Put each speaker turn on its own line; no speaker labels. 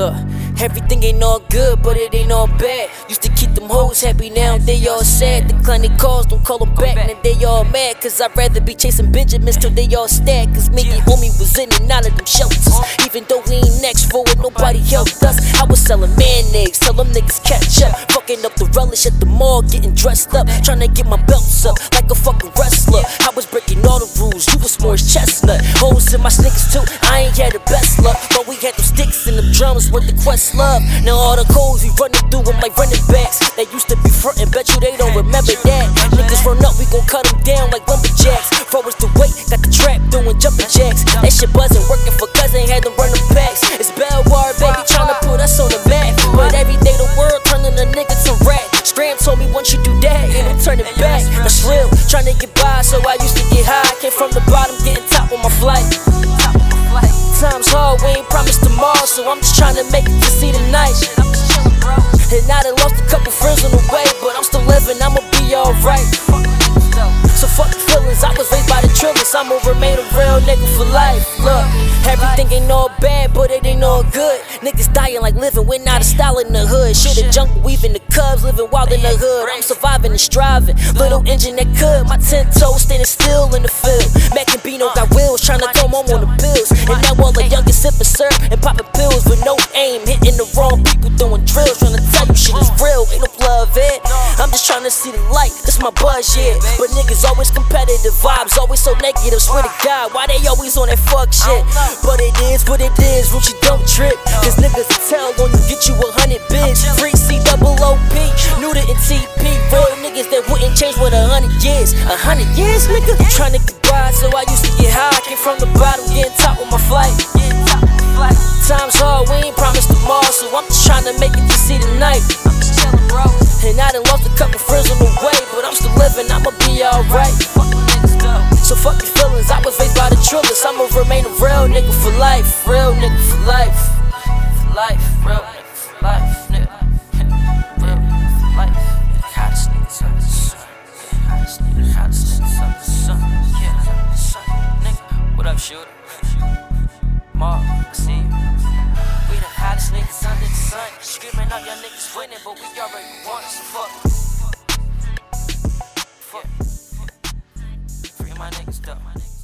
Look, everything ain't all good, but it ain't all bad. Used to keep them hoes happy, now they all sad. Declining calls, don't call them back, now they all mad. Cause I'd rather be chasing Benjamins till they all stack. Cause me and homie was in and out of them shelters. Even though we ain't next for it, nobody helped us. I was selling mayonnaise, tell them niggas catch up. Fucking up the relish at the mall, getting dressed up. Trying to get my belts up like a fucking wrestler. I was breaking all the rules, you was more chestnut. Hoes in my sneakers too, I ain't had the best luck. But we had them sticks drums worth the Questlove. Now all the codes we running through them like running backs. They used to be frontin', bet you they don't remember that. Niggas run up, we gon' cut them down like lumberjacks. Forwards the weight, got the trap doing jumping jacks. That shit wasn't working for cousin, had them running packs. It's Belvoir, baby, tryna put us on the map. But every day the world turning a nigga to rat. Scram told me once you do that, it'll turn it back. That's real, tryna get by, so I used to get high. Came from the bottom, I'm just tryna make it to see the night. And I done lost a couple friends on the way, but I'm still living, I'ma be alright. So fuck the feelings, I was raised by the trillers, I'ma remain a real nigga for life. Look, everything ain't all bad, but it ain't all good. Niggas dying like living, we're not a style in the hood. Shit, a junk weaving the cubs, living wild in the hood. I'm surviving and striving, little engine that could. My ten toes standing still in the field. Mac and Bino got wheels, trying to come home on the bills. And now all the youngest sipping syrup and popping pills the wrong people, doing drills, trying to tell you shit is real. Ain't no love it. I'm just trying to see the light, that's my buzz, yeah. But niggas always competitive, vibes always so negative. Swear to God, why they always on that fuck shit? But it is what it is, Ruchi don't trip. Cause niggas tell when you get you a hundred bids. Free C double OP, new to TP. Real niggas that wouldn't change with a hundred years. A hundred years, nigga? Trying to get by, so I used to get high. Came from the bottom, getting top Real nigga for life, real nigga for life. Life, real nigga for life, nigga. What up, shooter? Mark, see you. We the hottest niggas under the sun. Screaming out your niggas winning, but we already won, so fuck. Fuck. Free my niggas, duck my niggas.